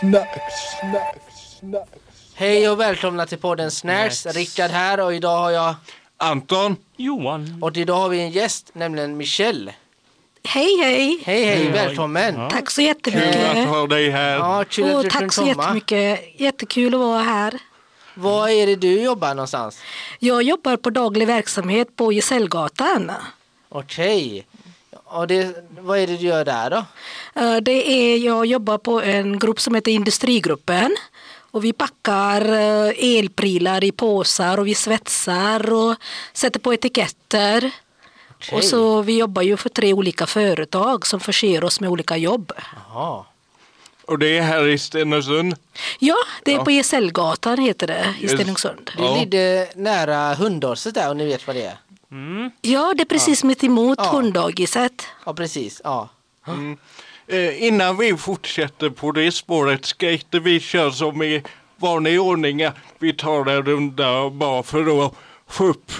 Snacks, snacks, snacks. Hej och välkomna till podden Snacks. Rickard här och idag har jag Anton, Johan. och idag har vi en gäst, nämligen Michelle. Hej hej! Hej hej, Hej. välkommen! Ja. Tack så kul jättemycket. att ha dig här. Ja, kul att du tack så komma. jättemycket. Jättekul att vara här. Var är det du jobbar någonstans? Jag jobbar på daglig verksamhet på Gesellgatan. Okej. Och det, vad är det du gör där då? Eh, Det är, jag jobbar på en grupp som heter Industrigruppen. Och vi packar eh, elprylar i påsar och vi svetsar och sätter på etiketter. Okej. Och så vi jobbar ju för tre olika företag som förser oss med olika jobb. Jaha. Och det är här i Stenungsund. Ja, det är Ja. på Gesellgatan heter det i Stenungsund. Det Ja. ligger nära Hundåset där och ni vet vad det är? Mm. Ja, det är precis mitt emot Ja. hunddagiset. Ja, precis. Ja. Eh, innan vi fortsätter på det spåret ska inte vi köra som i vanlig ordning vi tar en runda bara för att få upp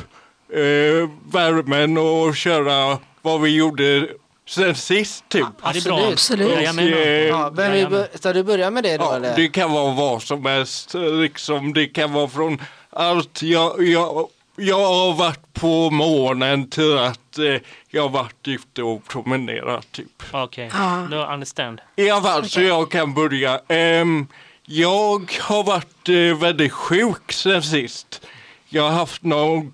eh, värmen och köra vad vi gjorde sen sist typ. Ja, det är bra. Absolut. Absolut. Jajamän. Eh, ja bör- ska du börja med det då Ja, eller? det kan vara vad som helst. Liksom, det kan vara från allt. Jag, jag, jag har varit på månen till att eh, jag har varit ute och promenerat. Typ. Okej, Ja. no understand. I alla fall, så jag kan börja. Ehm, jag har varit eh, väldigt sjuk sen sist. Jag har haft någon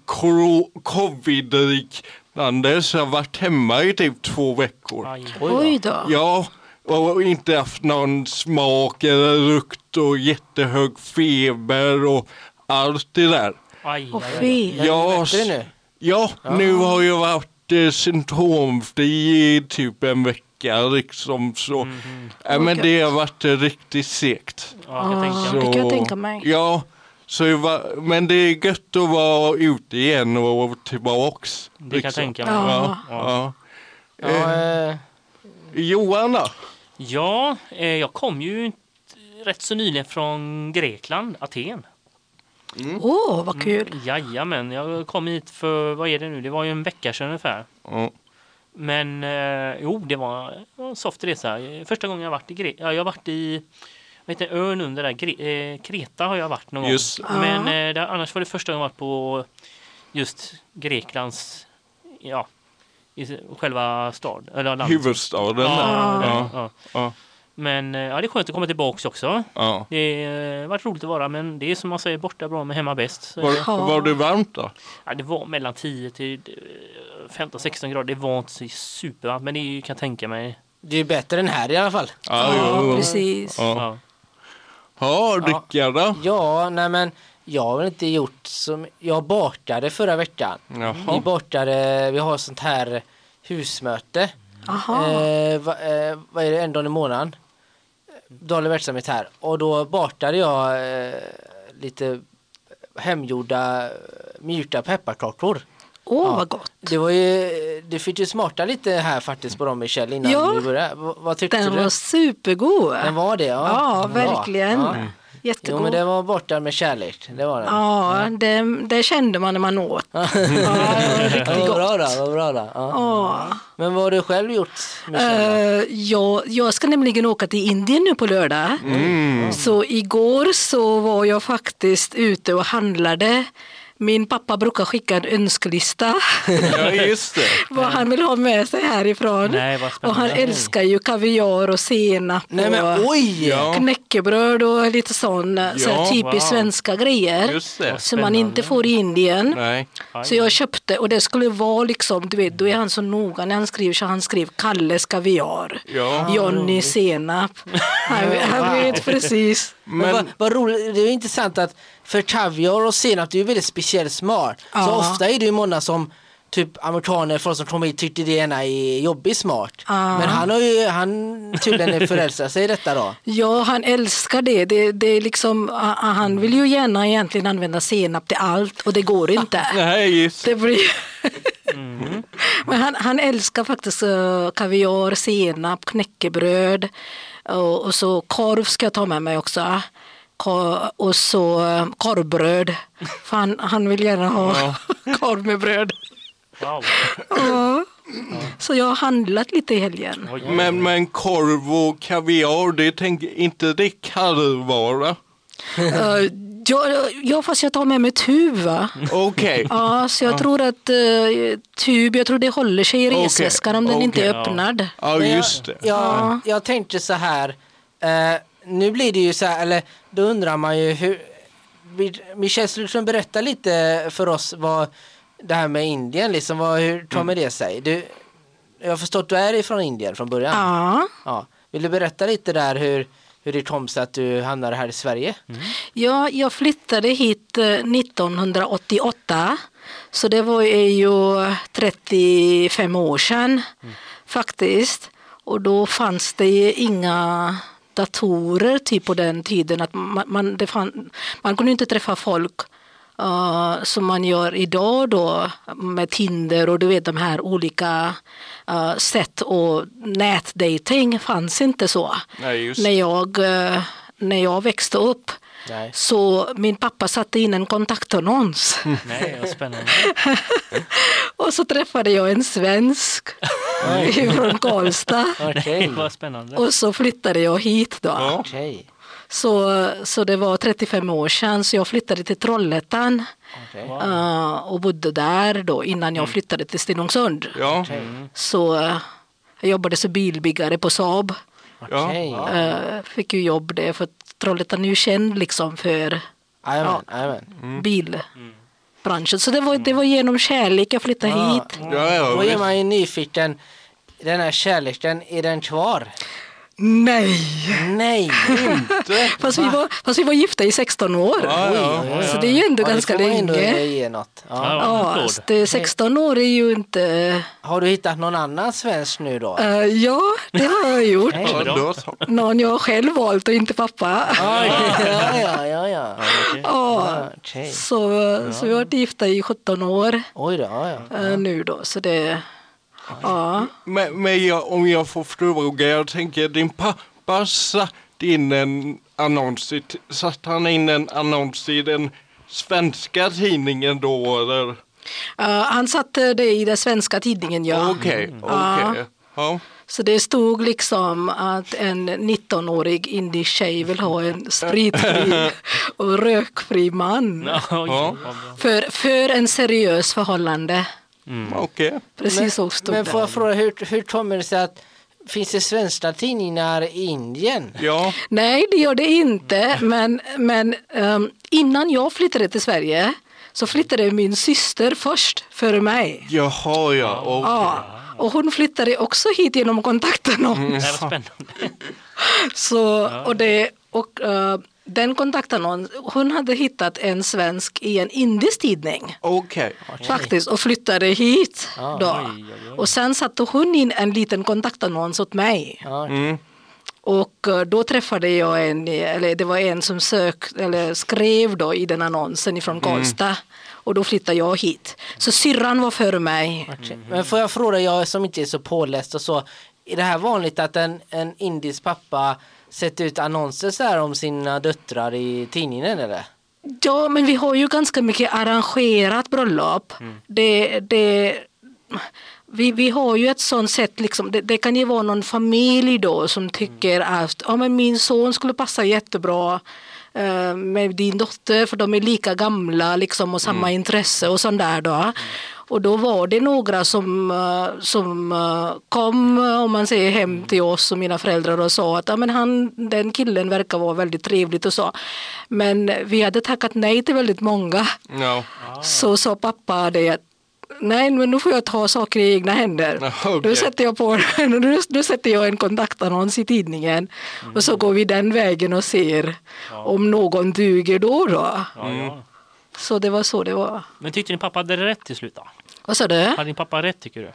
covid-liknande så jag har varit hemma i typ två veckor. Aj. Oj då. Oj då. Ja, och inte haft någon smak eller lukt och jättehög feber och allt det där. Aj, aj. fy. Ja, s- nu? Ja, nu har jag varit eh, symptomfri i typ en vecka liksom så. Ja, men det har varit eh, riktigt segt. Ja, jag det kan jag tänka mig. Ja, så jag var, men det är gött att vara ute igen och tillbaks. Det kan jag liksom. tänka mig. Ja, Ja. ja. Ja, eh, Johan då? Ja, eh, jag kom ju inte- rätt så nyligen från Grekland, Aten. Åh, vad kul. Jajamän, jag kom hit för, vad är det nu, det var ju en vecka sedan ungefär. Ja. Men eh, jo, det var en soft resa. Första gången jag varit i ja, jag har varit i heter det, ön under där, Gre- eh, Kreta har jag varit någon Just. gång. Men eh, det, annars var det första gången jag varit på just Greklands, ja, i själva stad, eller landet. Huvudstaden. Ja, där. ja. Ja. Men eh, ja, det är skönt att komma tillbaka också. Ja. Det har varit roligt att vara, men det är som man säger, borta bra med hemma bäst. Var, Ja. var det varmt då? ja, det var mellan 10 till eh, 15-16 grader. Det var inte supervarmt, men det är ju- kan jag tänka mig. det är bättre än här i alla fall. Ja, Ja, precis. Ja, Ja. ja Rickard då? Ja, nej men jag har väl inte gjort som... Jag bakade förra veckan. Vi Jaha. bakade, vi har sånt här husmöte. Aha. Eh, va, eh, vad är det, en dag i månaden? Daglig verksamhet här. Och då bakade jag eh, lite hemgjorda eh, mjuka pepparkakor. Åh, ja. vad gott. Det var ju, du fick ju smarta lite här faktiskt på dem Michelle innan Ja. vi började. V- vad tyckte Den du? var supergod. Den var det? Ja, Ja, verkligen. Ja. Jo Jättegod. men det var borta med kärlek. Det var den. Ja, det, det kände man när man åt. Ja, det var Ja, riktigt vad bra gott. då, vad bra då. Ja. Ja. Men vad har du själv gjort Michelle? Eh, jag, jag ska nämligen åka till Indien nu på lördag. Så igår så var jag faktiskt ute och handlade. Min pappa brukar skicka en önskelista. Ja, just det. vad han vill ha med sig härifrån. Nej, vad och han älskar ju kaviar och senap Nej men och oj! Ja. knäckebröd och lite sån, så här Ja, typiskt wow. svenska grejer. Som man inte får i Indien. Nej. Så jag köpte och det skulle vara liksom, du vet, då är han så noga när han skriver så han skrev Kalles kaviar. Ja. Johnny senap. Han, han vet precis. Men, Men- vad, vad roligt, det är intressant att för kaviar och senap det är ju väldigt speciell smak. Så ofta är det ju många som typ amerikaner, folk som kommer hit tyckte det ena är jobbig smak. Ja. Men han har ju, han tydligen förälskar sig i detta då. Ja, han älskar det. det, det är liksom, ah, ah, han vill ju gärna egentligen använda senap till allt och det går inte. Nej, just Det blir... Men han, han älskar faktiskt uh, kaviar, senap, knäckebröd och, och så korv ska jag ta med mig också. Och så uh, korvbröd. För han, han vill gärna ha korv med bröd. Wow. Ja. Så jag har handlat lite i helgen. Men, men korv och kaviar, det tänker inte det kallvara? Uh, ja, ja, fast jag tar med mig tub va? Okej. Ja, så jag tror att uh, tub, jag tror det håller sig i resväskan om den inte okej, är ja. öppnad. Ja, just det. Jag, Ja. jag, jag tänkte så här. Eh, nu blir det ju så här, eller då undrar man ju hur... Michel, du kunna berätta lite för oss vad det här med Indien, liksom, vad, hur tar med det sig? Du, jag har förstått att du är ifrån Indien från början. Ja. Ja. Vill du berätta lite där hur, hur det kom sig att du hamnade här i Sverige? Ja, jag flyttade hit eh, 1988. Så det var ju 35 år sedan faktiskt. Och då fanns det inga datorer typ på den tiden. Att man, man, fann, man kunde inte träffa folk eh, som man gör idag då med Tinder och du vet de här olika uh, sätt och nätdating fanns inte så. Nej, När jag, eh, när jag växte upp Nej. så min pappa satte in en kontaktannons Nej, och så träffade jag en svensk från Karlstad spännande. och så flyttade jag hit då. Okej. Så, så det var 35 år sedan så jag flyttade till Trollhättan Okej. eh, och bodde där då innan jag flyttade till Stenungsund. Ja, Så eh, jag jobbade som bilbyggare på Saab. ja. Okej. Eh, fick ju jobb där för Trollhättan är ju känd liksom för jajamän. Mm. bilbranschen. Så det var, det var genom kärlek jag flyttade hit. ja, ja Då är man ju nyfiken. Den här kärleken, är den kvar? Nej! Nej! Inte. Fast vi, var, fast vi var gifta i 16 år. Ja, ja. Så det är ju ändå Ja, det ganska man ändå länge. ge något. Ja. Ja, Ja, det, 16 år är ju inte... Har du hittat någon annan svensk nu då? Eh, ja, det har jag gjort. Ja. Någon jag själv valt och inte pappa. Ja, ja, ja, ja, ja. Ja, Ja, okej. så, så vi har varit gifta i 17 år Oj då, ja, ja. eh, nu då. Så det... Ja. Men, men jag, om jag får fråga, jag tänker din pappa satt in en annons i, satt han in en annons i den svenska tidningen då eller? Eh, han satte det i den svenska tidningen, ja. Okej, Ja. okej. Ja. Så det stod liksom att en 19-årig indisk tjej vill ha en spritfri och rökfri man. För, för en seriös förhållande. Okej. Precis så stod Men får jag fråga, hur, hur kommer det sig att Finns det svenska tidningar i Indien? Ja, Nej, det gör det inte. Men, men ehm, innan jag flyttade till Sverige så flyttade min syster först före mig. jaha ja. okej. Ja, och hon flyttade också hit genom var spännande. Så, och det, och, eh, den kontaktannons, hon hade hittat en svensk i en indisk tidning Okej. faktiskt och flyttade hit. Ah, då. oj, oj, oj. Och sen satte hon in en liten kontaktannons åt mig. Ja, Mm. Och eh, då träffade jag en, eller det var en som sök, eller skrev då i den annonsen ifrån Karlstad. Och då flyttade jag hit. Så syrran var före mig. okej. Men får jag fråga, jag som inte är så påläst och så. Är det här vanligt att en, en indisk pappa sätter ut annonser så här om sina döttrar i tidningen eller? Ja, men vi har ju ganska mycket arrangerat bröllop. Det, det, vi, vi har ju ett sånt sätt, liksom, det, det kan ju vara någon familj då som tycker att ja, men min son skulle passa jättebra eh, med din dotter för de är lika gamla liksom, och samma intresse och sånt där då. Och då var det några som, eh, som eh, kom eh, om man säger hem till oss och mina föräldrar och sa att ja, men han, den killen verkar vara väldigt trevligt och så. Men vi hade tackat nej till väldigt många. Ja. Så sa pappa det att nej men nu får jag ta saker i egna händer. Okej. Då sätter jag på nu, nu sätter jag en kontaktannons i tidningen och så går vi den vägen och ser om någon duger då. då. Ja, ja. Så det var så det var. Men tyckte din pappa hade rätt till slut då? Vad sa du? Hade din pappa rätt tycker du?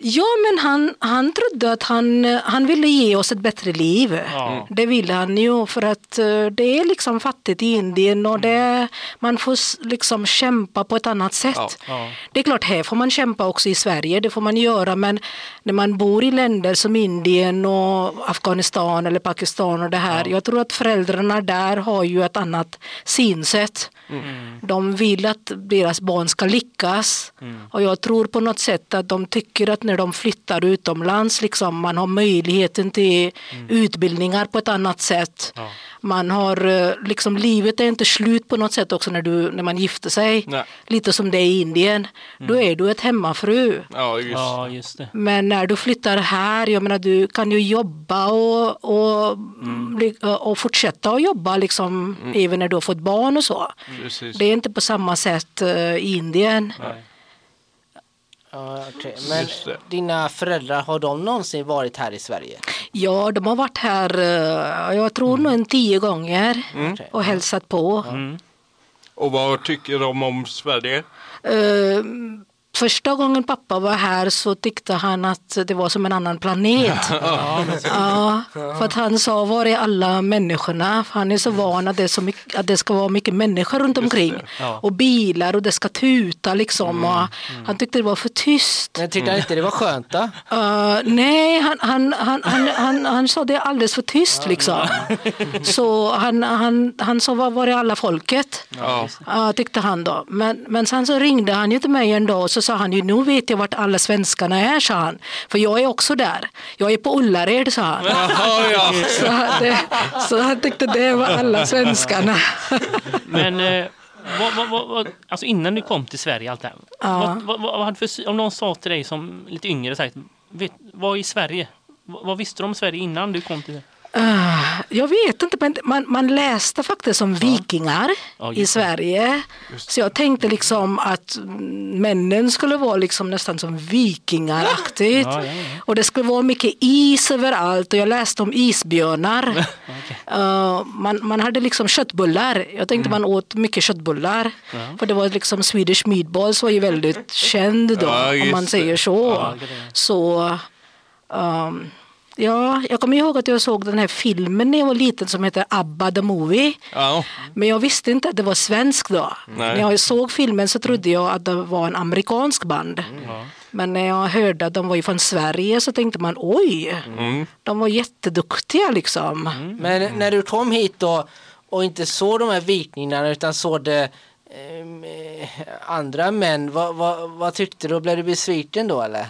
Ja, men han, han trodde att han, han ville ge oss ett bättre liv. Ja. Det ville han ju för att eh, det är liksom fattigt i Indien och det, man får liksom kämpa på ett annat sätt. Ja. Ja. Det är klart, här får man kämpa också i Sverige, det får man göra, men när man bor i länder som Indien och Afghanistan eller Pakistan och det här, jag tror att föräldrarna där har ju ett annat synsätt. De vill att deras barn ska lyckas och jag tror på något sätt att de tycker att när de flyttar utomlands. Liksom, man har möjligheten till utbildningar på ett annat sätt. Ja. Man har, eh, liksom, livet är inte slut på något sätt också när, du, när man gifter sig. Nej. Lite som det är i Indien. Då är du ett hemmafru. Ja, just Ja, just det. Men när du flyttar här, jag menar du kan ju jobba och, och, Mm. och fortsätta att jobba liksom, även när du har fått barn och så. precis. Det är inte på samma sätt eh, i Indien. Nej. Ja, okej. Men dina föräldrar, har de någonsin varit här i Sverige? Ja, de har varit här, eh, jag tror nog en tio gånger och hälsat på. Mm. Och vad tycker de om Sverige? Eh, Första gången pappa var här så tyckte han att det var som en annan planet. Ja, för att han sa, var är alla människorna? För han är så van att det, så mycket, att det ska vara mycket människor runt omkring. Ja. Och bilar och det ska tuta liksom. Och han tyckte det var för tyst. Men tyckte han inte det var skönt då? Uh, nej, han, han, han, han, han, han sa det är alldeles för tyst liksom. Så han, han, han sa, var var är alla folket? Ja, tyckte han då. Men, men sen så ringde han ju till mig en dag och så sa han ju, nu vet jag vart alla svenskarna är, sa han. För jag är också där. Jag är på Ullared, sa han. Jaha, ja. Så, det, så han tyckte det var alla svenskarna. Men eh, vad, vad, vad, vad, alltså innan du kom till Sverige, allt det här. Ja. Vad, vad, vad hade för, om någon sa till dig som lite yngre, sagt, vet, vad är Sverige? Vad, vad visste du om Sverige innan du kom till Ah, jag vet inte, men man, man läste faktiskt om vikingar Ja, i. Sverige. Så jag tänkte liksom att mm, männen skulle vara liksom nästan som vikingaraktigt. Ja, ja. Och det skulle vara mycket is överallt och jag läste om isbjörnar. Ah, man, man hade liksom köttbullar. Jag tänkte man åt mycket köttbullar. För det var liksom Swedish meatballs var ju väldigt känd då, om man säger så. Så um, Ja, jag kommer ihåg att jag såg den här filmen när jag var liten som heter Abba the Movie. ja. Men jag visste inte att det var svensk då. Nej. När jag såg filmen så trodde jag att det var en amerikansk band. Men när jag hörde att de var från Sverige så tänkte man oj, Mm. de var jätteduktiga liksom. Men när du kom hit då och inte såg de här vikingarna utan såg det eh, andra män, vad, vad, vad tyckte du? Blev du besviken då eller?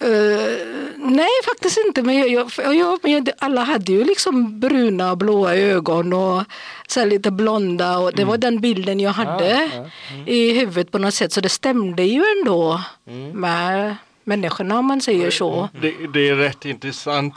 Eh, nej, faktiskt inte. Men jag, jag, jag, alla hade ju liksom bruna och blåa ögon och så lite blonda. Och det var den bilden jag hade i huvudet på något sätt. Så det stämde ju ändå med människorna om man säger så. Det, det är rätt intressant.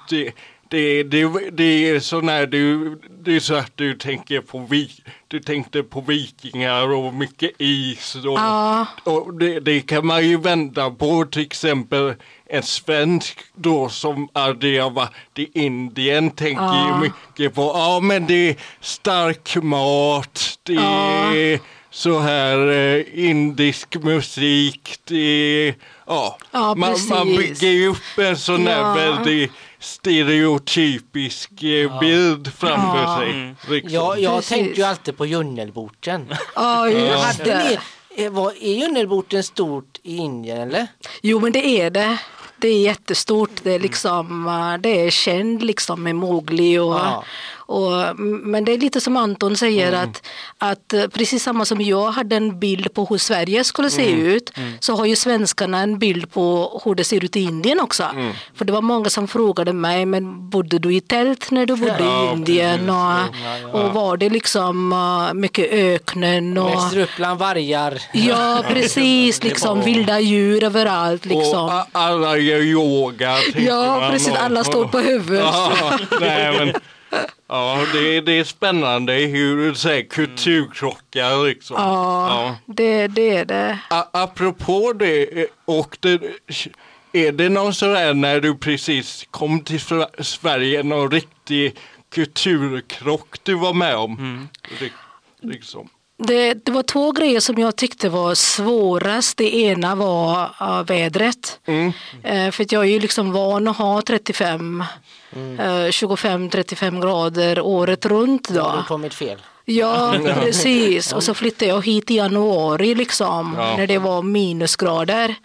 Det, det, det, är så när du, det är så att du tänker på, vi, du tänkte på vikingar och mycket is. Och, Ja. och det, det kan man ju vända på till exempel en svensk då som aldrig har varit i Indien tänker Ja. ju mycket på, ja men det är stark mat, det är så här eh, indisk musik, det ja, Ja, man, man bygger upp en sån här Ja. väldigt stereotypisk eh, bild framför Ja. sig. Liksom. Jag, jag Precis. tänkte ju alltid på Djungelboken. Ja, just det. eh, är Djungelboken stort i Indien eller? Jo, men det är det. Det är jättestort. Det är, liksom, eh, det är känd liksom med Mowgli. Och, Ja. Och, men det är lite som Anton säger att, att eh, precis samma som jag hade en bild på hur Sverige skulle se ut så har ju svenskarna en bild på hur det ser ut i Indien också. För det var många som frågade mig, men bodde du i tält när du bodde Ja, i Indien? Och, och var det liksom eh, mycket öknen? Och, Växer upp bland vargar. Ja, precis. Liksom vilda djur överallt. Liksom. Och alla gör yoga. Ja, precis. Alla står på huvudet. Ja, nej, men, ja det, det är spännande hur så här, kulturkrockar liksom. Ja, Det, det är det. A- apropå det, eh, och det, är det någon sådär när du precis kom till Sver- Sverige, någon riktig kulturkrock du var med om? Rik- Liksom. Det. Det var två grejer som jag tyckte var svårast. Det ena var uh, vädret. Eh, för att jag är ju liksom van att ha 35, eh, 25-35 grader året runt. Då. du kommit fel? Ja, precis. Och så flyttade jag hit i januari liksom, Ja. när det var minusgrader.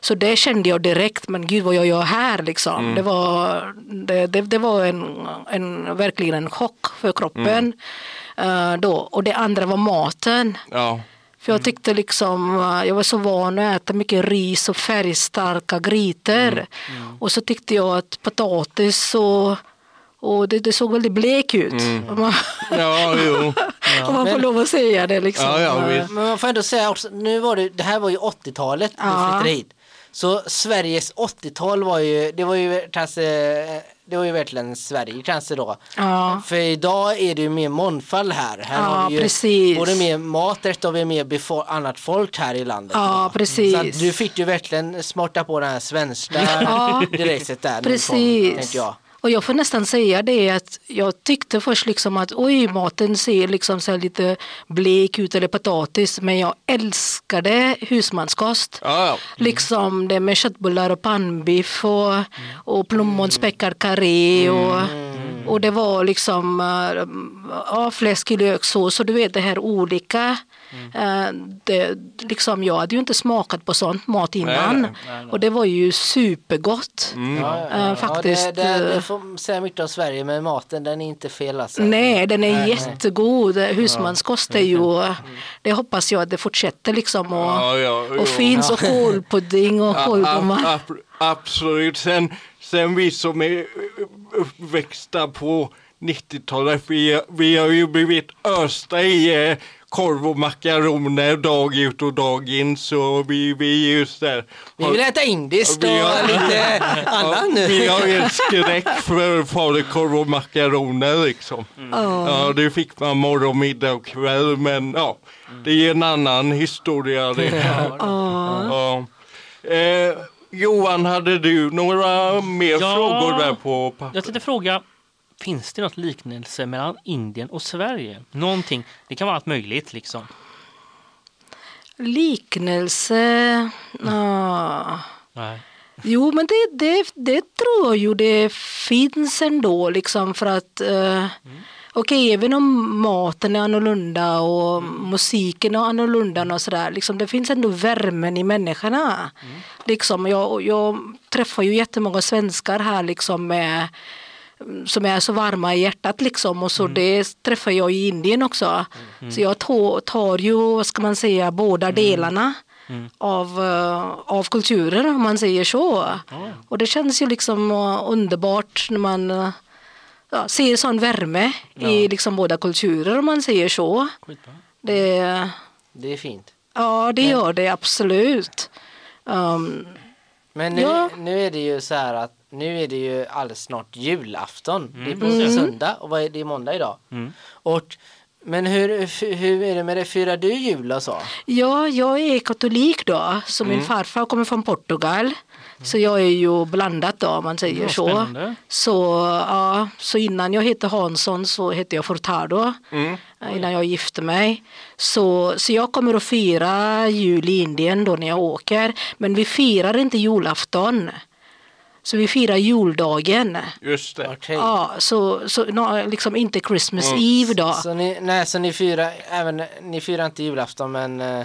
Så det kände jag direkt, men gud vad jag gör här liksom. Det var, det, det, det var en, en, verkligen en chock för kroppen. Eh, då. Och det andra var maten. Ja. För jag tyckte liksom, eh, jag var så van att äta mycket ris och färgstarka grytor. Och så tyckte jag att potatis och, och det, det såg väldigt blek ut. Om, man, Ja, jo. om man får lov att säga det liksom. Ja, ja. Men man får ändå säga också, nu var det, det här var ju 80-talet du Ja. flyttade hit. Så Sveriges 80-tal var ju, det var ju kanske, det var ju verkligen Sverige kanske då. Ja. För idag är det ju mer mångfald här. Här Ja, har vi ju precis. både mer mat, och vi mer annat folk här i landet. Ja, precis. Så att du fick ju verkligen smarta på den här svenska Ja. där. Precis. tänkte jag. Och jag får nästan säga det att jag tyckte först liksom att oj, maten ser liksom så lite blek ut eller potatis, men jag älskade husmanskost. Ja, ja. Liksom det med köttbullar och pannbiff och, och plommonspekad karré och, och det var liksom äh, ja, fläsk i löksås och du vet det här olika. Äh, det, liksom, jag hade ju inte smakat på sånt mat innan Nej, och det var ju supergott. Ja, ja, Äh, ja. faktiskt, Ja, det, det, eh, det får säga mycket om Sverige, men maten den är inte fel alltså. Nej, den är Nej, jättegod. Husmanskost är ju, det hoppas jag att det fortsätter liksom. Och, Ja, ja, och finns och kålpudding och Ja, ab- absolut. Sen, sen vi som är uppväxta på 90-talet, vi, vi har ju blivit östa i eh, korv och makaroner dag ut och dag in. Så vi, vi är just där. Vi vill äta indiskt och Vi har- lite annat Vi nu. har en skräck för falukorv och makaroner liksom. Ja, det fick man morgon, middag och kväll. Men ja, det är en annan historia. Det. Ja. Eh, Johan, hade du några mer Ja. frågor där på Jag pappret? tänkte fråga, finns det något liknelse mellan Indien och Sverige? Någonting, det kan vara allt möjligt liksom. Liknelse. Ja. Nej. Jo, men det, det, det tror jag ju det finns ändå liksom för att eh, Okej, även om maten är annorlunda och musiken är annorlunda och sådär, liksom, det finns ändå värmen i människorna. Liksom, jag, jag träffar ju jättemånga svenskar här liksom med som är så varma i hjärtat liksom och så det träffar jag i Indien också. Så jag tar, ju, vad ska man säga, båda delarna av, eh, av kulturer om man säger så. Och det känns ju liksom eh, underbart när man eh, ja, ser sån värme i liksom båda kulturer om man säger så. Skitbra. Det, Det är fint. ja, det gör det absolut. Um, Men nu, Ja. nu är det ju så här att nu är det ju alldeles snart julafton. Det är på Mm. söndag och vad är det är måndag idag. Mm. Och, men hur, hur- är det med det? Firar du jul och så? Ja, jag är katolik då, så min farfar kommer från Portugal. Så jag är ju blandat då om man säger Ja, så. Så, ja, så innan jag hette Hansson så hette jag Furtado. eh, Innan jag gifte mig. Så, så jag kommer att fira jul i Indien då när jag åker. Men vi firar inte julafton. Så vi firar juldagen. Just det. Okej. Ja, så, så no, liksom inte Christmas Eve då. Så ni, nej, så ni firar, även, ni firar inte julafton men uh,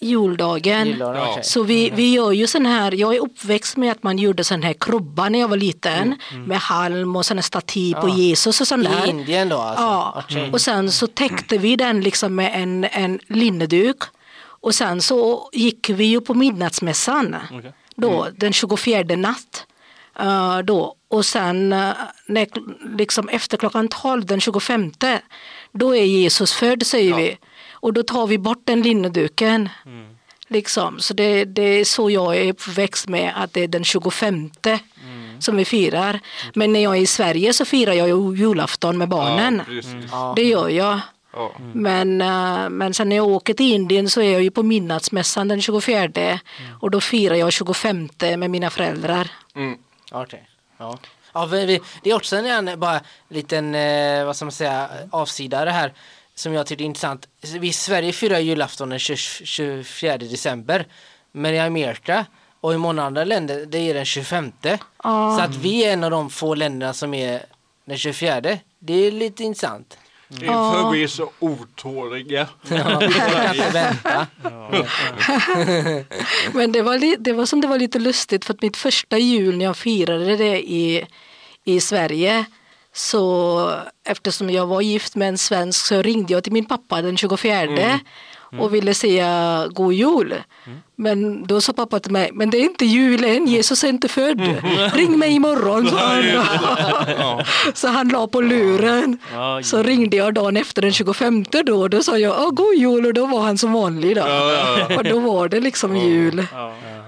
Juldagen. juldagen? Ja. okej. Så vi, vi gör ju sån här, jag är uppväxt med att man gjorde sån här krubba när jag var liten med halm och sån här staty på Ja. Jesus och sånt I där. Indien då alltså? Ja, Okej. och sen så täckte vi den liksom med en, en linneduk. Och sen så gick vi ju på midnattsmässan Okej. då, den 24 natt. Eh, då. Och sen eh, när, liksom efter klockan 12 den 25 då är Jesus född säger vi. Och då tar vi bort den linneduken. Liksom. Så det, det är så jag är uppväxt med att det är den 25 som vi firar. Men när jag är i Sverige så firar jag ju julafton med barnen. Ja. Ja. Det gör jag. Ja. Men, eh, men sen när jag åker till Indien så är jag ju på midnattsmässan den 24 och då firar jag 25 med mina föräldrar. Mm. Okej. Ja. Ja, vi, vi, det är också en bara liten, eh, vad ska man säga, avsidare här som jag tyckte är intressant. Vi i Sverige firar julafton den 20, 24 december. Men i Amerika och i många andra länder det är den 25. Ja. Så att vi är en av de få länderna som är den 24. Det är lite intressant. Det är för vi är så otåliga. Ja, jag kan inte vänta. Men det var, det var som det var lite lustigt för att mitt första jul när jag firade det i, i Sverige så eftersom jag var gift med en svensk så ringde jag till min pappa den 24 och ville säga god jul. Men då sa pappa till mig, men det är inte jul än, Jesus är inte född. Ring mig imorgon, sa han. Så han la på luren. Så ringde jag dagen efter den 25 då och då sa jag "Ja, god jul och då var han som vanlig. Då. Och då var det liksom jul.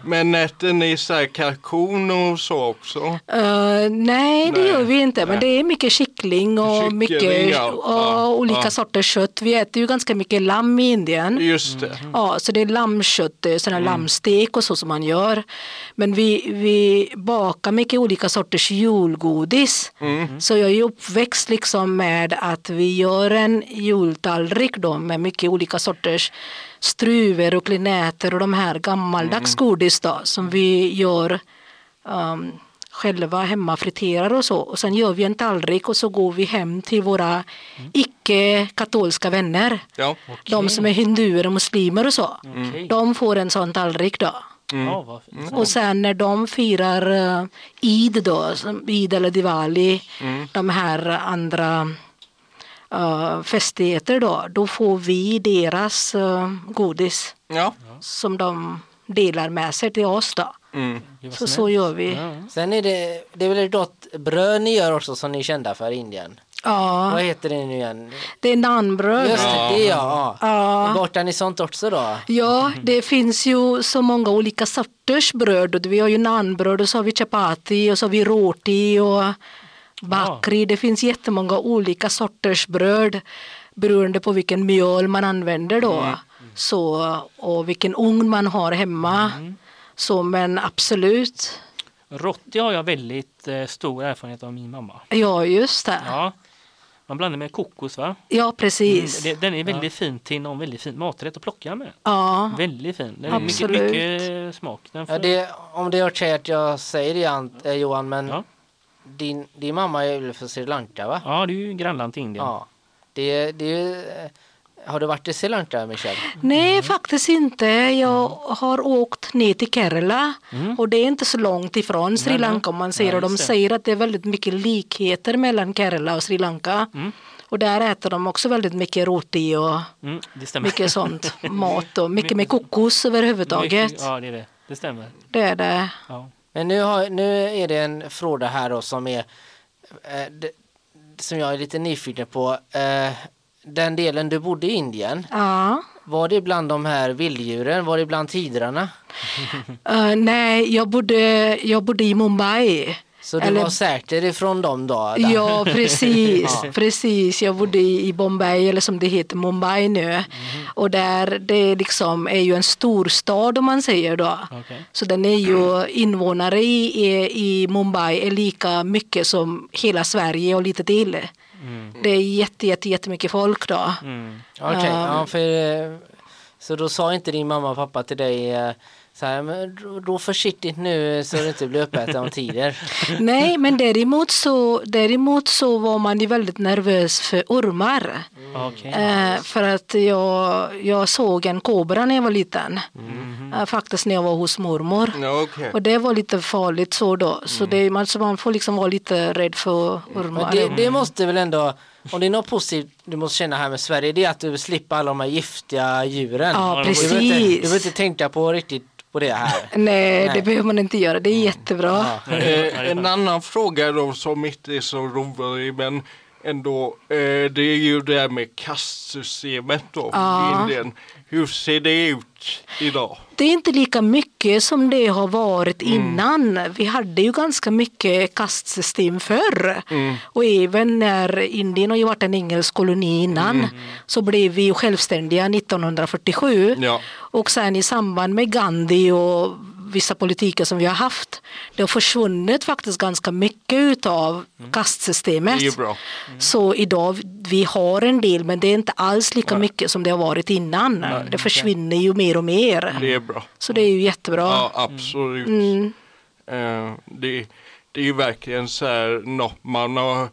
Men äter ni så här kalkon och så också? Eh, nej, det Nej. gör vi inte. Men det är mycket kyckling och Kyckling, mycket ja. och olika ja. sorters kött. Vi äter ju ganska mycket lamm i Indien. Just det. Ja, så det är lammkött, det är sån här lammstek och så som man gör. Men vi, vi bakar mycket olika sorters julgodis. Så jag är uppväxt liksom med att vi gör en jultallrik då med mycket olika sorters struver och klinäter och de här gammaldags godis då, som vi gör um, själva hemma, friterar och så. Och sen gör vi en tallrik och så går vi hem till våra icke-katolska vänner. Ja. De som är hinduer och muslimer och så. Okej. De får en sån tallrik då. Vad fint. Och sen när de firar uh, Eid då, Eid eller Diwali, de här andra uh, festigheter då, då får vi deras uh, godis Ja. som de delar med sig till oss då. Mm. Så så gör vi. Ja. Sen är det, det är väl ett gott bröd ni gör också som ni är kända för i Indien. Vad Ja, heter det nu igen? det är naanbröd. Just det, det ja. ja. Ja. Bortar ni sånt också då? Ja, det finns ju så många olika sorters bröd. Vi har ju naanbröd och så har vi chapati och så har vi roti och bakri. Det finns jättemånga olika sorters bröd beroende på vilken mjöl man använder då. Så, och vilken ugn man har hemma. Så men absolut. Rotti har jag väldigt eh, stor erfarenhet av min mamma. Ja, just det. Ja. Man blandar med kokos va? Ja, precis. Det, den är väldigt fin till någon väldigt fin maträtt att plocka med. Ja, Väldigt fin. Den är mycket, Absolut. mycket smak. Den Ja, får- det, om det är okej att jag säger det eh, Johan, men Ja. Din, din mamma är väl från Sri Lanka va? ja, det är ju grannland till Indien. Ja. Det, det, är ju, eh, har du varit i Sri Lanka Michelle? Nej, faktiskt inte. Jag har åkt ner till Kerala och det är inte så långt ifrån Sri. Lanka om man säger. Ja, och de säger att det är väldigt mycket likheter mellan Kerala och Sri Lanka. Och där äter de också väldigt mycket roti och Mm, mycket sånt mat och mycket med kokos överhuvudtaget. Mycket- Ja, det är det. Det stämmer. Det är det. Ja. Men nu, har, nu är det en fråga här då som är eh, det, som jag är lite nyfiken på. Eh, den delen du bodde i Indien, Ja. var det bland de här vilddjuren? Var det bland tidrarna? Eh, nej, jag bodde, jag bodde i Mumbai. Så du Eller- var säker ifrån dem då? där? Ja, precis. Ja. precis. Jag bodde i Bombay, eller som det heter, Mumbai nu. Och där, det liksom är ju en storstad om man säger då. Okej. Så den är ju invånare i, i, Mumbai är lika mycket som hela Sverige och lite till. Det är jätte, jätte, jättemycket folk då. Mm. Okej, ja, för, eh, så då sa inte din mamma och pappa till dig eh, så här, men då- försiktigt nu så du inte blir uppäten om tider. Nej, men däremot så, däremot så var man ju väldigt nervös för ormar. Okej. Eh, för att jag, jag såg en kobra när jag var liten. Eh, faktiskt när jag var hos mormor. Ja, okej. Och det var lite farligt så då. Så det, man, så man får liksom vara lite rädd för ormar. Men det, det måste väl ändå, om det är något positivt du måste känna här med Sverige, det är att du slipper alla de här giftiga djuren. Ja, Du behöver inte, precis. du behöver inte tänka på riktigt på det här. Nej, Nej. det behöver man inte göra. Det är jättebra. Ja. Eh, en annan fråga då som inte är så rolig men ändå. Eh, det är ju det här med kastsystemet då Ja. i Indien. Hur ser det ut idag? Det är inte lika mycket som det har varit innan. Vi hade ju ganska mycket kastsystem förr. Och även när Indien har ju varit en engelsk koloni innan så blev vi ju självständiga 1947. Ja. Och sen i samband med Gandhi och vissa politiker som vi har haft, det har försvunnit faktiskt ganska mycket utav kastsystemet. Det är bra. Så idag, vi har en del men det är inte alls lika mycket som det har varit innan. det försvinner ju mer och mer. Det är bra. Så det är ju jättebra. Ja, absolut. Mm. Eh, det, det är ju verkligen så här något man har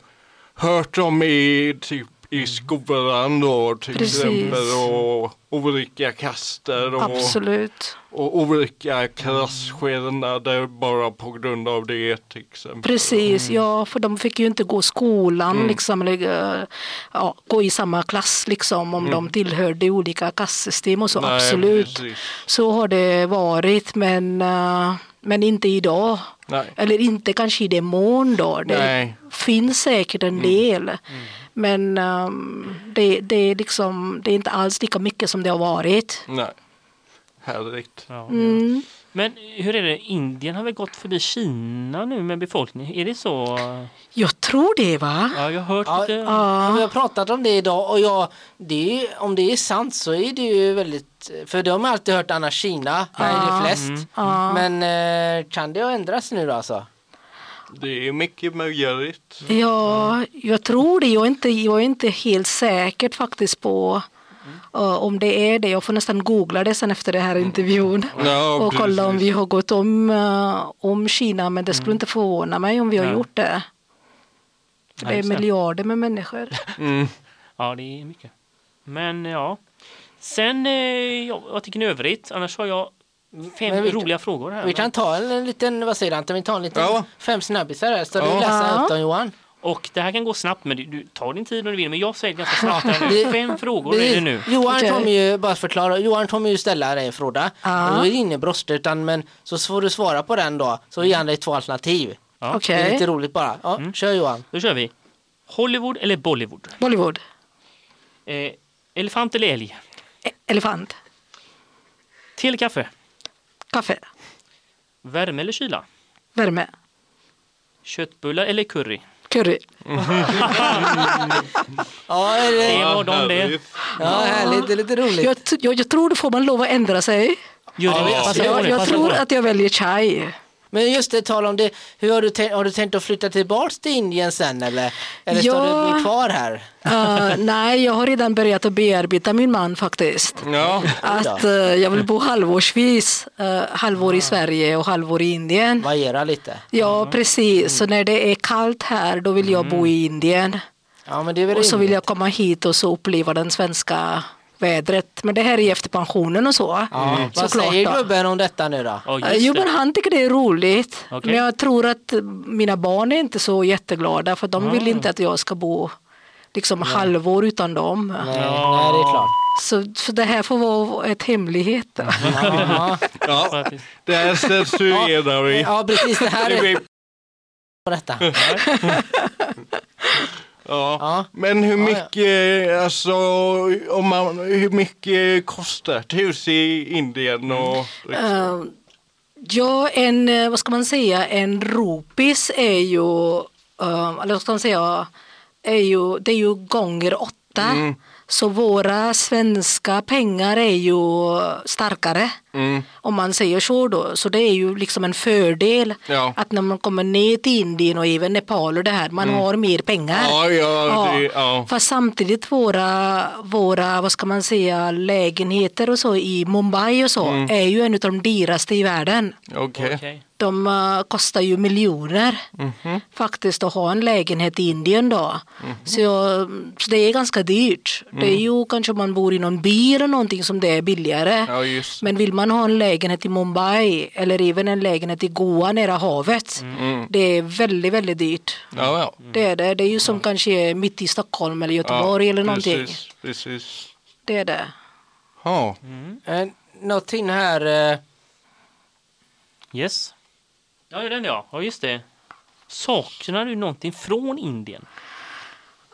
hört om i typ i skolan då till Precis. exempel och olika kaster och, Absolut. och olika klasskillnader bara på grund av det till exempel. Precis, Mm. ja, för de fick ju inte gå skolan liksom, eller eh, ja, gå i samma klass liksom, om de tillhörde olika kastsystem och så. Mm. Nej, Absolut. precis. Så har det varit, men, eh, men inte idag. Nej. Eller inte kanske i det mån då. Det Nej. Mm. finns säkert en del. Men ehm, det, det, är liksom, det är inte alls lika mycket som det har varit. Nej. Härligt. Ja. Mm. Men hur är det? Indien har väl gått förbi Kina nu med befolkning? Är det så? Jag tror det va? Ja, jag har hört Ja, lite. ja, vi har pratat om det idag och jag, det är, om det är sant så är det ju väldigt, för de har alltid hört annars Kina, där är det flest. Men eh, kan det ha ändrats nu då alltså? Det är mycket möjligt. Ja, jag tror det. Jag är inte, jag är inte helt säker faktiskt på uh, om det är det. Jag får nästan googla det sen efter den här intervjun Ja, och kolla om vi har gått om, uh, om Kina. Men det skulle inte förvåna mig om vi har gjort det. För det är miljarder med människor. Mm. Ja, det är mycket. Men ja. Sen, eh, ja, vad tycker ni övrigt? Annars har jag fem Men vi- roliga frågor här. Vi kan ta en, en liten, vad säger du Anton, vi tar en liten Ja. fem snabbisar här. Ska du Ja. läsa Ja. upp dem Johan? Och det här kan gå snabbt, men du, du tar din tid om du vill. Men jag säger ganska snabbt här nu. Fem frågor är det nu. Johan Okej. kommer ju, bara förklara, Johan kommer ju ställa dig en fråga. Ja. Och då är det ingen utan men så får du svara på den då. Så ger han dig två alternativ. Ja. Det Okej, är lite roligt bara. Ja, kör Johan. Då kör vi. Hollywood eller Bollywood? Bollywood. Eh, elefant eller älg? E- Elefant. Te eller kaffe? Kaffe. Värme eller kyla? Värme. Köttbullar eller curry? Curry. Ja, Det det, var de det. ja härligt, det är lite roligt. Jag, jag, jag tror det får man lov att ändra sig. Gör det. Ja, Passa på Jag, jag tror att jag väljer chai. Men just det, tal om det, hur har du, tänkt, har du tänkt att flytta tillbaks till Indien sen eller? Eller ska Ja. du bli kvar här? Uh, nej, jag har redan börjat att bearbeta min man faktiskt. Ja, Att eh, jag vill bo halvårsvis. eh, halvår i Sverige och halvår i Indien. Variera lite. Ja, precis. Så när det är kallt här, då vill jag bo i Indien. Ja, men det är väl Och så vill jag komma hit och så uppleva den svenska vädret. Men det här är efter pensionen och så. Ja. Vad Såklart säger då. gubben om detta nu då? Just Jo men han tycker det är roligt. Okej. Men jag tror att mina barn är inte så jätteglada för de Ah. vill inte att jag ska bo liksom halvår utan dem. Nej, nej, det är klart. Så, så det här får vara ett hemlighet. Ja, ja. Det här censurerar vi. ja precis. Det här är på detta. Ja. Ja. Men hur Ja, ja. mycket, alltså, om man, hur mycket kostar ett hus i Indien? Och, Eh, ja, en, eh, vad ska man säga, en ropis är ju, eh, eller vad ska man säga, är ju, det är ju gånger åtta. Mm. Så våra svenska pengar är ju starkare. mm, Om man säger så då. Så det är ju liksom en fördel Ja. att när man kommer ner till Indien och även Nepal och det här, man har mer pengar. ja, ja, det, ja. Fast samtidigt våra, våra, vad ska man säga, lägenheter och så i Mumbai och så är ju en av de dyraste i världen. okej. Okej. De eh, kostar ju miljoner faktiskt att ha en lägenhet i Indien då. så, jag, så det är ganska dyrt. Det är ju kanske om man bor i någon by eller någonting som det är billigare. Ja, just Men vill man ha en lägenhet i Mumbai eller även en lägenhet i Goa nära havet. Det är väldigt, väldigt dyrt. Ja, ja. Det är det. Det är ju som kanske mitt i Stockholm eller Göteborg ja, eller någonting. Precis, precis. Det är det. Ja. Eh, Någonting här. Eh, Yes. Ja, det är den ja. Ja, just det. Saknar du någonting från Indien?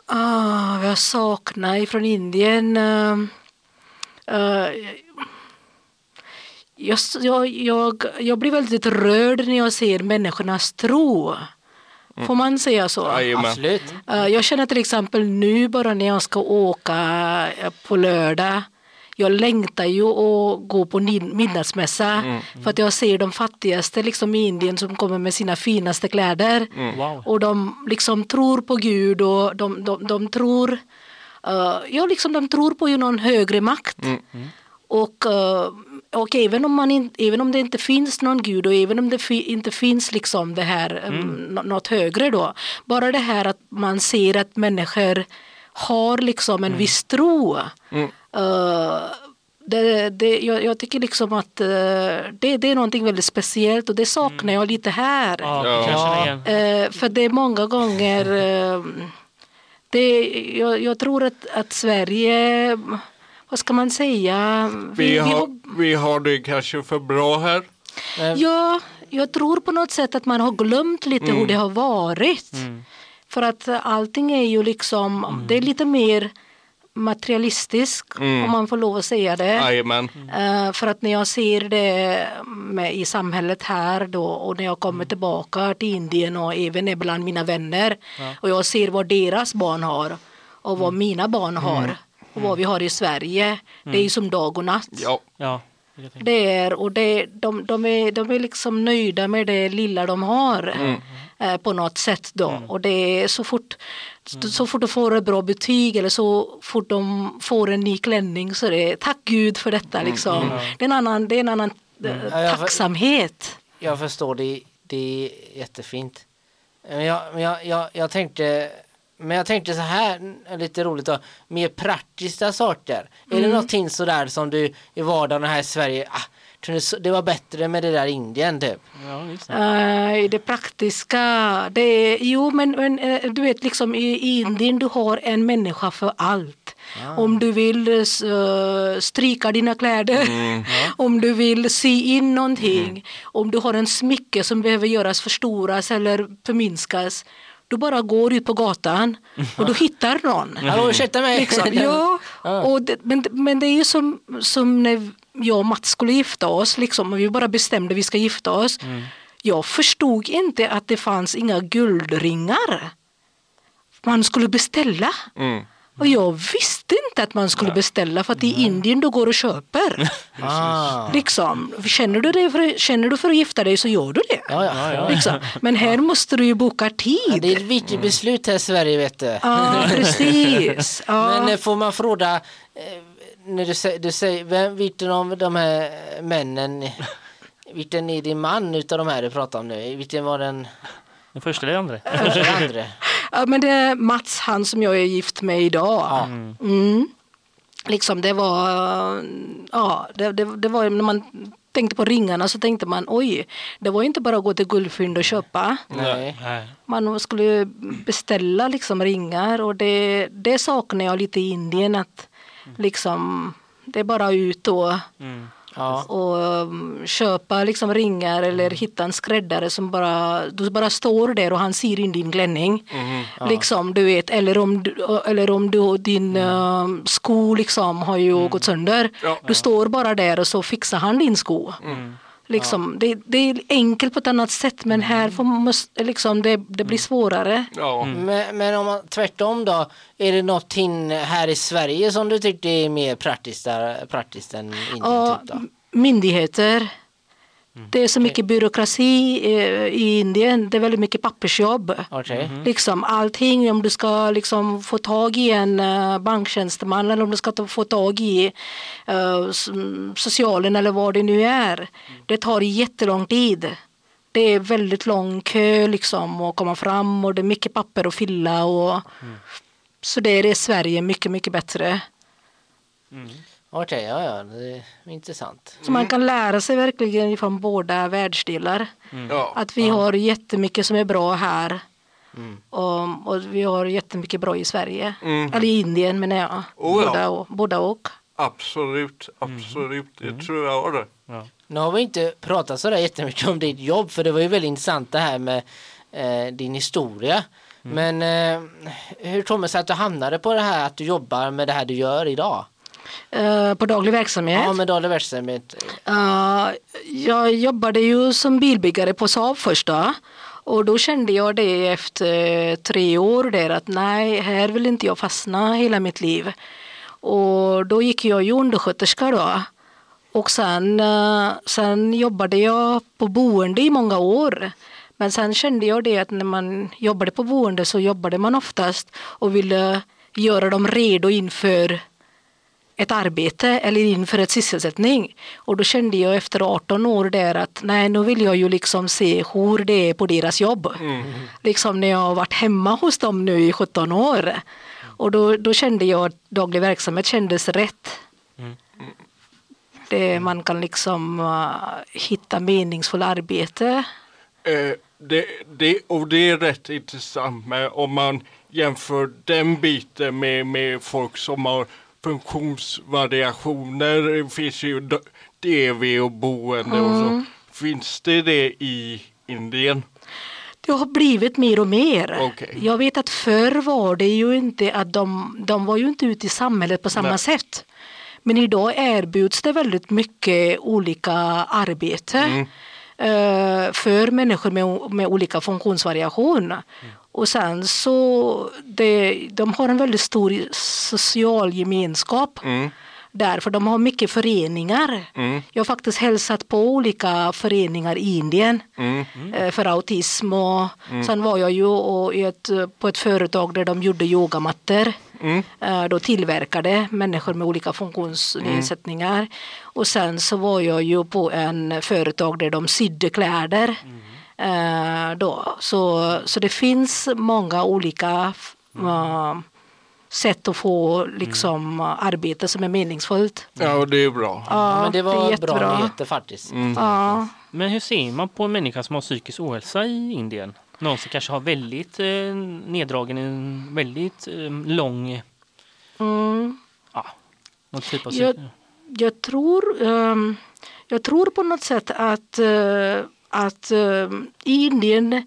Ah, vad jag saknar från Indien. Uh, uh, jag, jag, jag, jag blir väldigt rörd när jag ser människornas tro. Får man säga så? Jajamän. absolut. Eh, Jag känner till exempel nu bara när jag ska åka eh, på lördag. Jag längtar ju att gå på midnattsmässa för att jag ser de fattigaste liksom i Indien som kommer med sina finaste kläder. Wow. Och de liksom tror på Gud och de, de, de tror eh, ja, liksom de tror på ju någon högre makt. Och, eh, och även, om man in, även om det inte finns någon gud och även om det fi, inte finns liksom det här, mm. något högre då. Bara det här att man ser att människor har liksom en viss tro. Eh, det, det, jag, jag tycker liksom att eh, det, det är någonting väldigt speciellt och det saknar jag lite här. Ja, Ja. jag känner igen. Eh, för det är många gånger... Det, jag, jag tror att, att Sverige... Vad ska man säga? Vi har, vi har det kanske för bra här. Ja, jag tror på något sätt att man har glömt lite hur det har varit. För att allting är ju liksom, det är lite mer materialistiskt om man får lov att säga det. Eh, för att när jag ser det med, i samhället här då och när jag kommer tillbaka till Indien och även bland mina vänner och jag ser vad deras barn har och vad mina barn har och vad vi har i Sverige. Det är ju som dag och natt. Ja. Ja. Det är, och det, de, de, är, de är liksom nöjda med det lilla de har eh, på något sätt då. Och det är så fort, så fort de får ett bra betyg eller så fort de får en ny klänning så är det tack gud för detta liksom. Det är en annan, det är en annan eh, jag- tacksamhet. Jag förstår, det, det är jättefint. Men jag, jag, jag, jag tänkte men jag tänkte så här, lite roligt då, mer praktiska saker. Är det någonting sådär som du i vardagen här i Sverige, ah, det var bättre med det där Indien typ? Ja, just det. Eh, I det praktiska, det är, jo men, men eh, du vet liksom i, Indien du har en människa för allt. Om du vill eh, stryka dina kläder, om du vill sy in någonting, om du har en smycke som behöver göras förstoras eller förminskas. Du bara går ut på gatan och du hittar någon. Hallå ursäkta mig! Liksom, ja, och det, men, men det är ju som, som när jag och Mats skulle gifta oss, liksom, och vi bara bestämde vi ska gifta oss. Jag förstod inte att det fanns inga guldringar. Man skulle beställa. Mm. Och jag visste inte att man skulle beställa för att i Indien du går och köper. Ah. liksom, känner, du det för, känner du för att gifta dig så gör du det. Ja, ja, ja. Liksom. Men här måste du ju boka Ja, tid. det är ett viktigt beslut här i Sverige vet du. Ja, precis. Ja. Men eh, får man fråga, eh, när du, säger, du säger, vem, vilken av de här männen, vilken är din man utav de här du pratar om nu? Vilken var den Den första eller andra? första eller andra? Ja, men det är Mats, han som jag är gift med idag. Mm. Liksom det var, ja, det, det, det var när man tänkte på ringarna så tänkte man oj, det var ju inte bara att gå till guldfynd och köpa. Nej. Nej. Man skulle beställa liksom ringar och det, det saknar jag lite i Indien att liksom det är bara ut och, Mm. Ja. och um, köpa liksom ringar eller hitta en skräddare som bara, du bara står där och han syr in din klänning. Liksom, du vet, eller om, eller om du, din um, sko liksom har ju gått sönder. Ja. Du står bara där och så fixar han din sko. Liksom, det, det är enkelt på ett annat sätt men här får man, måste- liksom, det, det blir svårare. Ja. Men, men om man tvärtom då, är det någonting här i Sverige som du tyckte är mer praktiskt, där, praktiskt än Indien? Ja, Typ då? myndigheter. Det är så mycket byråkrati eh, i Indien. Det är väldigt mycket pappersjobb. Okej. Liksom allting, om du ska liksom få tag i en uh, banktjänsteman eller om du ska få tag i uh, s- socialen eller vad det nu är. Det tar jättelång tid. Det är väldigt lång kö liksom att komma fram och det är mycket papper att fylla. Och, Så det är Sverige mycket, mycket bättre. Okej, ja, ja, det är intressant. Så man kan lära sig verkligen från båda världsdelar. Ja. Att vi har jättemycket som är bra här. Och, och vi har jättemycket bra i Sverige. Eller i Indien menar jag. Oh, ja. båda, och, båda och. Absolut, absolut. Det tror jag har det. Ja. Nu har vi inte pratat sådär jättemycket om ditt jobb för det var ju väldigt intressant det här med eh, din historia. Men eh, hur kommer det sig att du hamnade på det här att du jobbar med det här du gör idag? Eh, på daglig verksamhet. Ja, med daglig verksamhet. Eh, jag jobbade ju som bilbyggare på Saab först då. Och då kände jag det efter tre år där att nej, här vill inte jag fastna hela mitt liv. Och då gick jag ju undersköterska då. Och sen, eh, sen jobbade jag på boende i många år. Men sen kände jag det att när man jobbade på boende så jobbade man oftast och ville göra dem redo inför ett arbete eller inför ett sysselsättning. Och då kände jag efter 18 år där att nej, nu vill jag ju liksom se hur det är på deras jobb. Liksom när jag har varit hemma hos dem nu i 17 år. Och då, då kände jag att daglig verksamhet kändes rätt. Mm. Det, man kan liksom uh, hitta meningsfull arbete. Eh, det, det, och det är rätt intressant med om man jämför den biten med, med folk som har funktionsvariationer. Det finns ju DV och boende och så. Finns det det i Indien? Det har blivit mer och mer. Okej. Jag vet att förr var det ju inte att de, de var ju inte ute i samhället på samma Nej. sätt. Men idag erbjuds det väldigt mycket olika arbete Mm. eh, för människor med, med olika funktionsvariation. Mm. Och sen så det, de har en väldigt stor social gemenskap. Mm. Därför de har mycket föreningar. Mm. Jag har faktiskt hälsat på olika föreningar i Indien Mm. eh, för autism. Och Sen var jag ju och ett, på ett företag där de gjorde yogamattor. Mm. Eh, Då tillverkade människor med olika funktionsnedsättningar. Och sen så var jag ju på en företag där de sydde kläder. Eh, Då. Så, så det finns många olika eh, sätt att få liksom, arbete som är meningsfullt. Ja, det är bra. Ja, Men det var bra jättebra. nyheter faktiskt. Ja. Men hur ser man på en människa som har psykisk ohälsa i Indien? Någon som kanske har väldigt eh, neddragen, en väldigt eh, lång, Mm. ja, någon typ av Jag, jag, tror, ehm, jag tror på något sätt att, eh, att eh, i Indien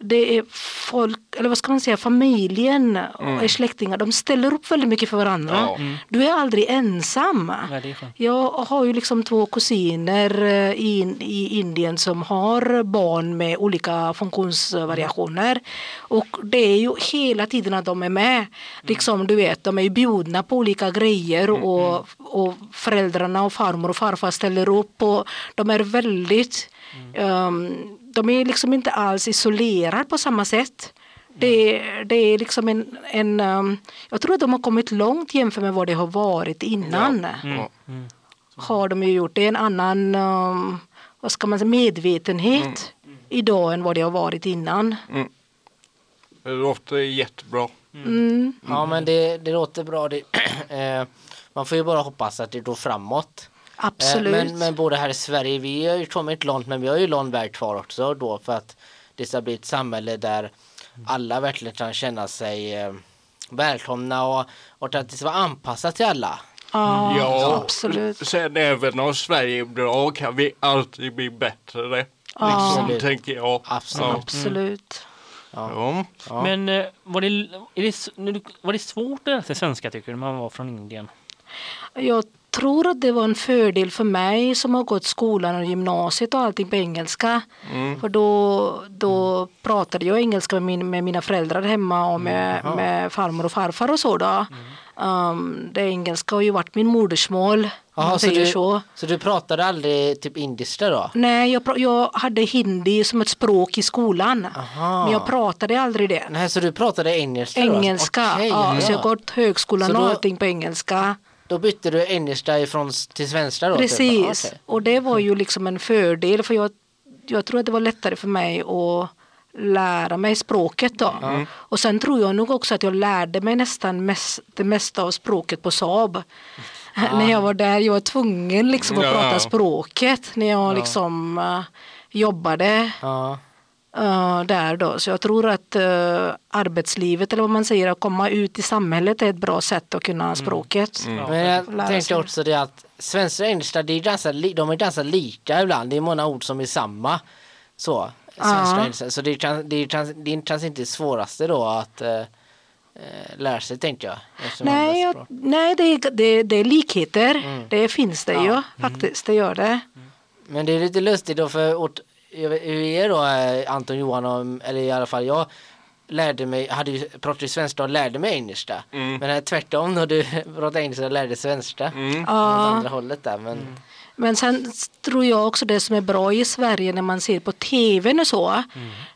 det är folk, eller vad ska man säga, familjen och släktingar, de ställer upp väldigt mycket för varandra. Ja. Du är aldrig ensam. Ja, är. Jag har ju liksom två kusiner eh, i, i Indien som har barn med olika funktionsvariationer. Och det är ju hela tiden att de är med. Liksom du vet, de är ju bjudna på olika grejer och, och föräldrarna och farmor och farfar ställer upp. Och de är väldigt, ehm, de är liksom inte alls isolerade på samma sätt. Det, det är liksom en, en ehm, jag tror att de har kommit långt jämfört med vad det har varit innan Ja. har de ju gjort. Det är en annan um, vad ska man säga, medvetenhet idag än vad det har varit innan. Det låter jättebra. Mm. Ja men det, det låter bra. Det, eh, man får ju bara hoppas att det går framåt. Eh, Absolut. Men, men både här i Sverige, vi har ju kommit långt men vi har ju lång väg kvar också då för att det ska bli ett samhälle där alla verkligen kan känna sig eh, välkomna och, och att det ska vara anpassat till alla. ja, Ja, absolut. sen även om Sverige är bra kan vi alltid bli bättre. Liksom, Absolut. tänker jag. Absolut. Absolut. Ja. Ja. Men eh, var det, är det, var det svårt att lära sig svenska tycker du, när man var från Indien? Jag tror att det var en fördel för mig som har gått skolan och gymnasiet och allting på engelska. För då, då pratade jag engelska med, min, med mina föräldrar hemma och med, med farmor och farfar och så. Då. Um, det engelska har ju varit min modersmål. man så, du, så. så du pratade aldrig typ indiska då? Nej, jag, jag hade hindi som ett språk i skolan. Aha. Men jag pratade aldrig det. Nej, så du pratade engelska då? Engelska, Okej, ja, så jag har gått högskolan och allting på engelska. Då bytte du engelska ifrån till svenska då? typ? Precis, Okej. och det var ju liksom en fördel för jag, jag tror att det var lättare för mig att lära mig språket då. Och sen tror jag nog också att jag lärde mig nästan mest, det mesta av språket på Saab. när jag var där, jag var tvungen liksom att Ja. prata språket när jag liksom eh, jobbade. Ja. Eh, där då. Så jag tror att eh, arbetslivet eller vad man säger, att komma ut i samhället är ett bra sätt att kunna språket. Men jag tänkte också det att svenska och engelska, det är ganska, de är ganska lika ibland. Det är många ord som är samma. Så, svenska och Ja. engelska. Så det är, det är, det är kanske inte det svåraste då att eh, eh, lära sig tänkte jag. Nej, jag, nej det, är- det, det är likheter. Det finns det ju faktiskt, det gör det. Men det är lite lustigt då för hur är då eh, Anton Johan, och, eller i alla fall jag lärde mig, hade ju pratat svenska och lärde mig engelska. Men eh, tvärtom när du pratade engelska och lärde svenska. Mm. Åt andra hållet där. Men, Men sen tror jag också det som är bra i Sverige när man ser på tvn och så. Mm.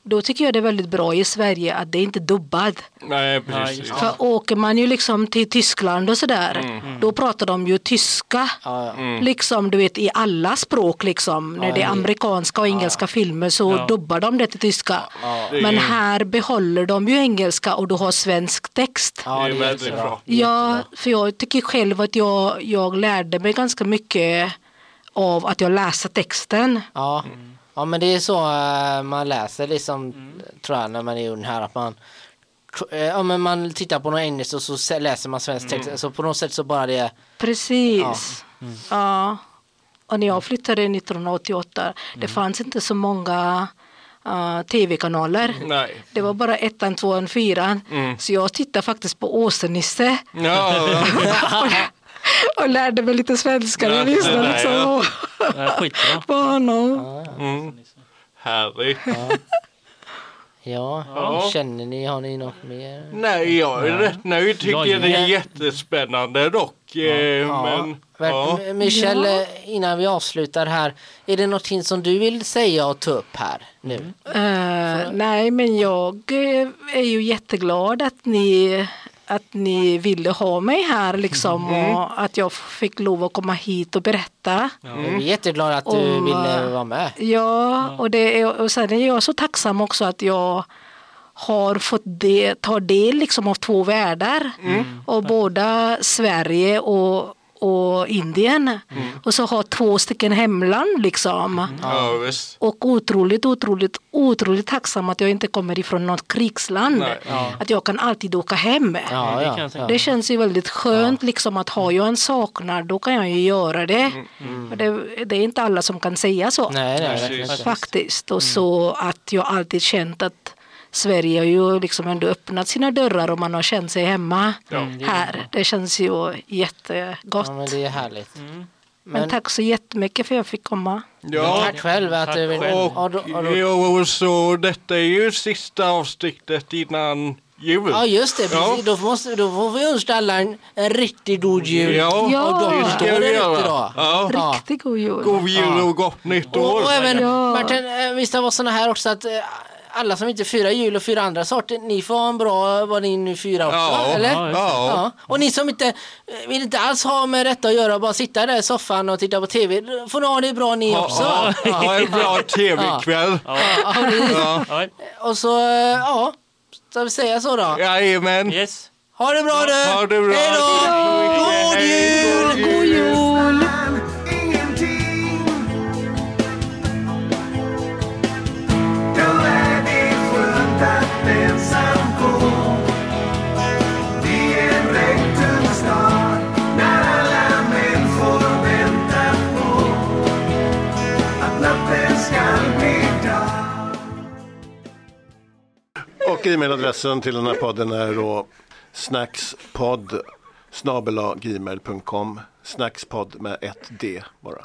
Då tycker jag det är väldigt bra i Sverige att det inte är dubbad. Nej, Ja, precis. För åker man ju liksom till Tyskland och sådär, Mm. då pratar de ju tyska. Ja, ja. Liksom du vet i alla språk liksom. När Ja, det är amerikanska och engelska filmer så Ja. dubbar de det till tyska. Men är- här behåller de ju engelska och du har svensk text. Ja, det är väldigt bra. Ja, för jag tycker själv att jag, jag lärde mig ganska mycket av att jag läste texten. Ja. ja, men det är så eh, man läser liksom, tror jag, när man är ung här. Att man, eh, ja, men man tittar på något engelskt och så se- läser man svensk text. Så på något sätt så bara det... Precis. Ja. Och när jag flyttade 1988, det fanns inte så många uh, tv-kanaler. Nej. Det var bara ettan, tvåan, fyran. Så jag tittade faktiskt på Åse-Nisse Ja, ja. Och lärde mig lite svenska. Jag lyssnade Ja, liksom ja. på- Ja, honom. Mm. Härligt. Ja, Ja. känner ni, har ni något mer? Nej, jag är rätt nöjd. Tycker Jag det är är- jättespännande dock. Eh, Ja, Men, Ver- ja. M- Michelle, eh, innan vi avslutar här, är det någonting som du vill säga och ta upp här nu? Eh, nej, men jag eh, är ju jätteglad att ni, att ni ville ha mig här liksom och att jag fick lov att komma hit och berätta. Vi är jätteglada att du Och, ville vara med. Ja, och, det och sen är jag så tacksam också att jag har fått det, ta del liksom av två världar. Och båda Sverige och, och Indien. Och så ha två stycken hemland liksom. Ja, visst. Och otroligt, otroligt, otroligt tacksam att jag inte kommer ifrån något krigsland. Nej. Att jag kan alltid åka hem. Ja, det ja, känns ju väldigt skönt liksom att har jag en saknad då kan jag ju göra det. Och det, det är inte alla som kan säga så. Nej, nej. Faktiskt. Och så att jag alltid känt att Sverige har ju liksom ändå öppnat sina dörrar och man har känt sig hemma här. Det känns ju jättegott. Ja, men det är härligt. Men Men, tack så jättemycket för att jag fick komma. Ja, tack själv att du vill... själv. Då, och, och så detta är ju sista avsnittet innan jul. ja, just det. Ja. Då, måste, då får vi önska alla en, en riktigt god jul. Ja, Ja. Och då det ska vi göra. Ja. Ja. Riktigt god jul. God jul och gott nytt Och, år. och även Ja. Martin, eh, visst det var såna här också att eh, alla som inte firar jul och firar andra sorter, ni får ha en bra vad ni nu firar också, Ja, eller? ja. Ja. Och ni som inte eh, vill inte alls ha med detta att göra, bara sitta där i soffan och titta på TV, får ni ha det bra ni också. Ja, ha en bra tv-kväll. Ja, precis. Ja. Ja, Och så, eh, ja, ska vi säga så då? Jajamän. yes. Ha det bra du! Ha det bra. Hej då! God jul! God jul! Och e-mailadressen till den här podden är då snackspodd snabel gmail.com snackspodd med ett D bara.